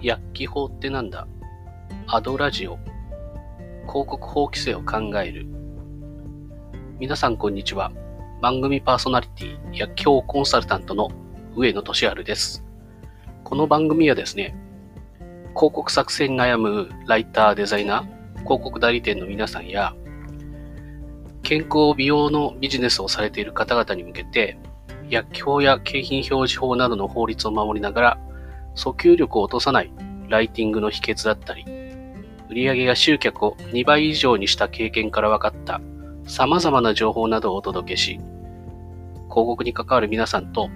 薬機法ってなんだ？アドラジオ。広告法規制を考える。皆さんこんにちは。番組パーソナリティ薬機法コンサルタントの上野俊治です。この番組はですね広告作成に悩むライターデザイナー広告代理店の皆さんや健康美容のビジネスをされている方々に向けて薬機法や景品表示法などの法律を守りながら訴求力を落とさないライティングの秘訣だったり、売上や集客を2倍以上にした経験から分かった様々な情報などをお届けし、広告に関わる皆さんと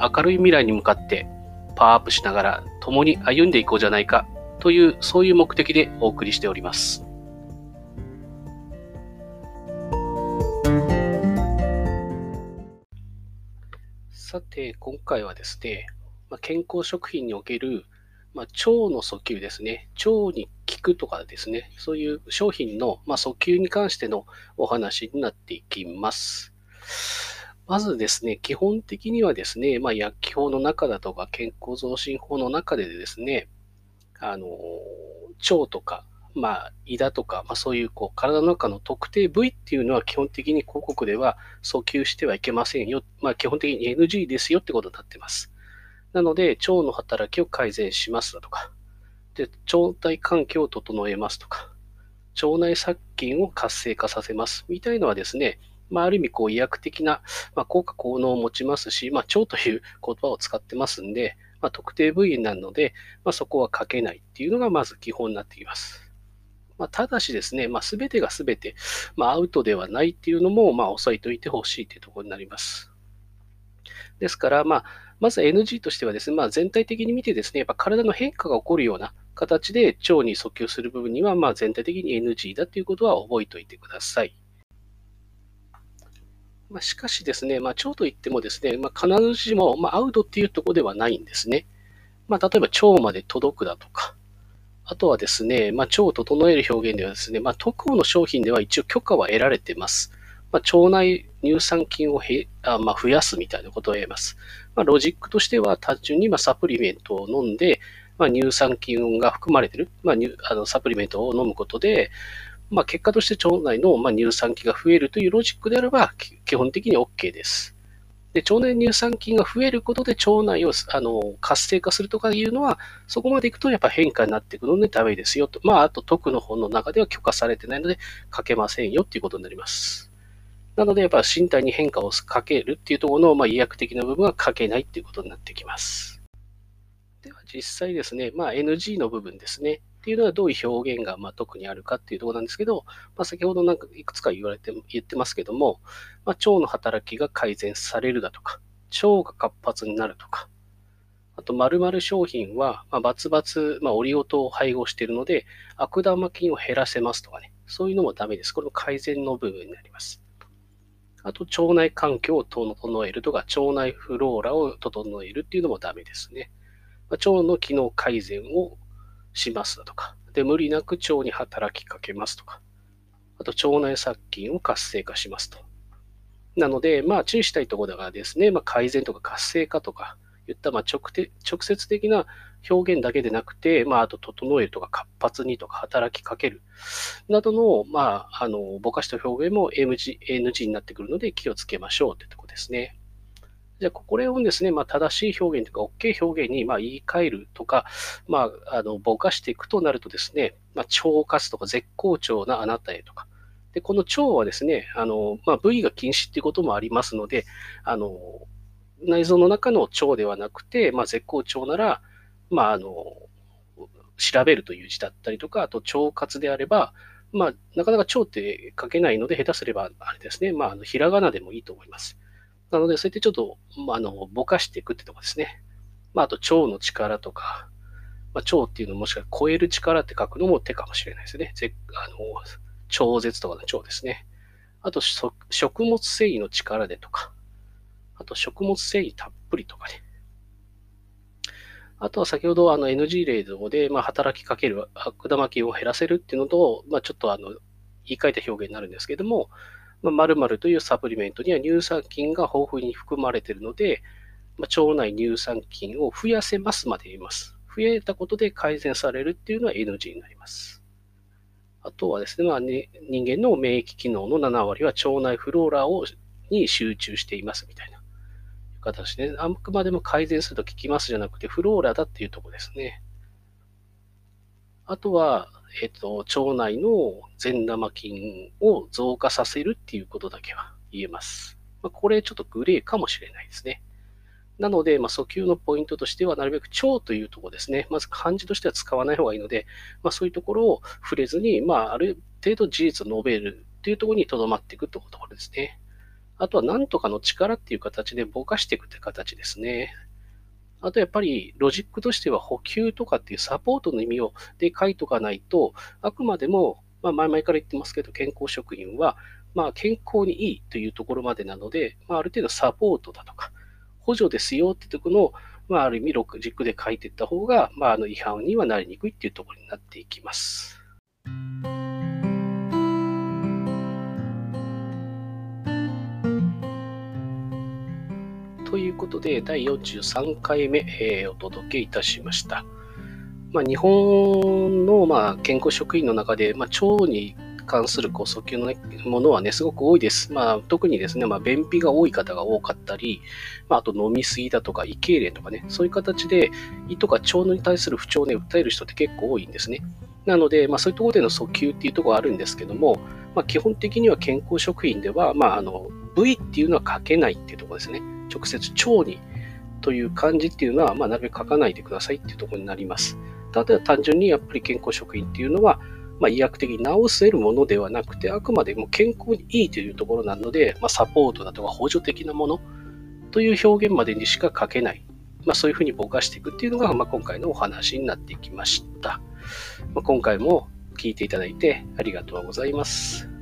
明るい未来に向かってパワーアップしながら共に歩んでいこうじゃないかというそういう目的でお送りしております。さて、今回はですね、まあ、健康食品における、まあ、腸の訴求ですね。腸に効くとかですね。そういう商品の、まあ、訴求に関してのお話になっていきます。まずですね、基本的にはですね、まあ、薬機法の中だとか健康増進法の中でですね、あの、腸とか、まあ、胃だとか、まあ、そういうこう体の中の特定部位っていうのは基本的に広告では訴求してはいけませんよ。まあ、基本的に NG ですよってことになってます。なので、腸の働きを改善しますだとか、で腸内環境を整えますとか、腸内殺菌を活性化させますみたいのはですね、まあ、ある意味こう医薬的な、ま、効果効能を持ちますし、まあ、腸という言葉を使ってますんで、まあ、特定部位なので、ま、そこは書けないっていうのがまず基本になってきます。ま、ただしですね、まあ、全てが全て、ま、アウトではないっていうのも、まあ、押さえておいてほしいというところになります。ですから、まあ、まず NG としてはですね、まあ、全体的に見てですね、やっぱ体の変化が起こるような形で腸に訴求する部分には、まあ、全体的に NG だということは覚えておいてください。まあ、しかしですね、まあ、腸といってもですね、まあ、必ずしも、まあ、アウトっていうところではないんですね。まあ、例えば腸まで届くだとか、あとはですね、まあ、腸を整える表現ではですね、まあ、特保の商品では一応許可は得られています。まあ、腸内乳酸菌をへあ、まあ、増やすみたいなことを言えます。まあ、ロジックとしては単純にまサプリメントを飲んで、まあ、乳酸菌が含まれている、まあ、あのサプリメントを飲むことで、まあ、結果として腸内のま乳酸菌が増えるというロジックであれば、基本的に OK です。で腸内乳酸菌が増えることで腸内をあの活性化するとかいうのは、そこまでいくとやっぱ変化になっていくのでダメですよと。まあ、あと特の本の中では許可されてないので書けませんよっていうことになります。なので、やっぱ身体に変化をかけるっていうところの、まあ、医薬的な部分は書けないっていうことになってきます。では、実際ですね、まあ、NG の部分ですね。っていうのはどういう表現がま特にあるかっていうところなんですけど、まあ、先ほどなんかいくつか言われて、言ってますけども、ま、腸の働きが改善されるだとか、腸が活発になるとか、あと、〇〇商品は、まあ、バツバツ、まあ、オリゴ糖を配合しているので、悪玉菌を減らせますとかね、そういうのもダメです。これも改善の部分になります。あと、腸内環境を整えるとか、腸内フローラを整えるっていうのもダメですね。まあ、腸の機能改善をしますだとか、で、無理なく腸に働きかけますとか、あと、腸内殺菌を活性化しますと。なので、まあ、注意したいところがですね、まあ、改善とか活性化とか、いったま直直接的な表現だけでなくて、まあ、あと整えるとか活発にとか働きかけるなどの、まあ、あのぼかした表現も MG NG になってくるので気をつけましょうというとこですね。じゃあ、これをですね、まあ、正しい表現とか OK 表現にまあ言い換えるとか、まあ、あのぼかしていくとなるとですね、まあ、腸活とか絶好調なあなたへとか、でこの腸はですね、あのまあ、部位が禁止っていうこともありますので、あの内臓の中の腸ではなくて、まあ、絶好調なら、まあ、あの、調べるという字だったりとか、あと腸活であれば、まあ、なかなか腸って書けないので、下手すれば、あれですね、まあ、あのひらがなでもいいと思います。なので、そうやってちょっと、まあ、あの、ぼかしていくってとこですね。まあ、あと腸の力とか、まあ、腸っていうのもしくは超える力って書くのも手かもしれないですね。ぜあの超絶とかの腸ですね。あと、食物繊維の力でとか、あと食物繊維たっぷりとかね。あとは先ほどあの NG 例で、まあ、働きかける悪玉菌を減らせるっていうのと、まあ、ちょっとあの言い換えた表現になるんですけども、まあ、〇〇というサプリメントには乳酸菌が豊富に含まれているので、まあ、腸内乳酸菌を増やせますまで言います。増えたことで改善されるっていうのは NG になります。あとはですね、まあね、人間の免疫機能の7割は腸内フローラをに集中していますみたいな形で、ね、あくまでも改善すると効きますじゃなくて、フローラだっていうとこですね。あとは、えっ、と、腸内の善玉菌を増加させるっていうことだけは言えます。まあ、これちょっとグレーかもしれないですね。なので、まあ、訴求のポイントとしては、なるべく腸というところですね。まず漢字としては使わない方がいいので、まあ、そういうところを触れずに、まあ、ある程度事実を述べるというところにとどまっていくというところですね。あとは、なんとかの力っていう形でぼかしていくという形ですね。あとやっぱりロジックとしては補給とかっていうサポートの意味をで書いとかないと、あくまでも、まあ、前々から言ってますけど、健康食品は、まあ、健康にいいというところまでなので、まあ、ある程度サポートだとか、補助ですよってところの、まあ、ある意味、ロジックで書いていった方が、まあ、あの違反にはなりにくいっていうところになっていきます。いうことで、第43回目、えー、お届けいたしました。まあ、日本の、まあ、健康職員の中で、まあ、腸に関するこう訴求の、ね、ものはね、すごく多いです。まあ、特にですね、まあ、便秘が多い方が多かったり、まあ、あと飲みすぎだとか、胃痙攣とかね、そういう形で胃とか腸に対する不調をね、訴える人って結構多いんですね。なので、まあ、そういうところでの訴求っていうところはあるんですけども、まあ、基本的には健康食品では、まあ、あの、部位っていうのは書けないっていうところですね。直接腸にという漢字っていうのは、まあ、なるべく書かないでくださいっていうところになります。ただ単純にやっぱり健康食品っていうのは、まあ、医薬的に治せるものではなくて、あくまでも健康にいいというところなので、まあ、サポートだとか補助的なものという表現までにしか書けない。まあ、そういうふうにぼかしていくっていうのが、まあ、今回のお話になってきました。まあ、今回も聞いていただいてありがとうございます。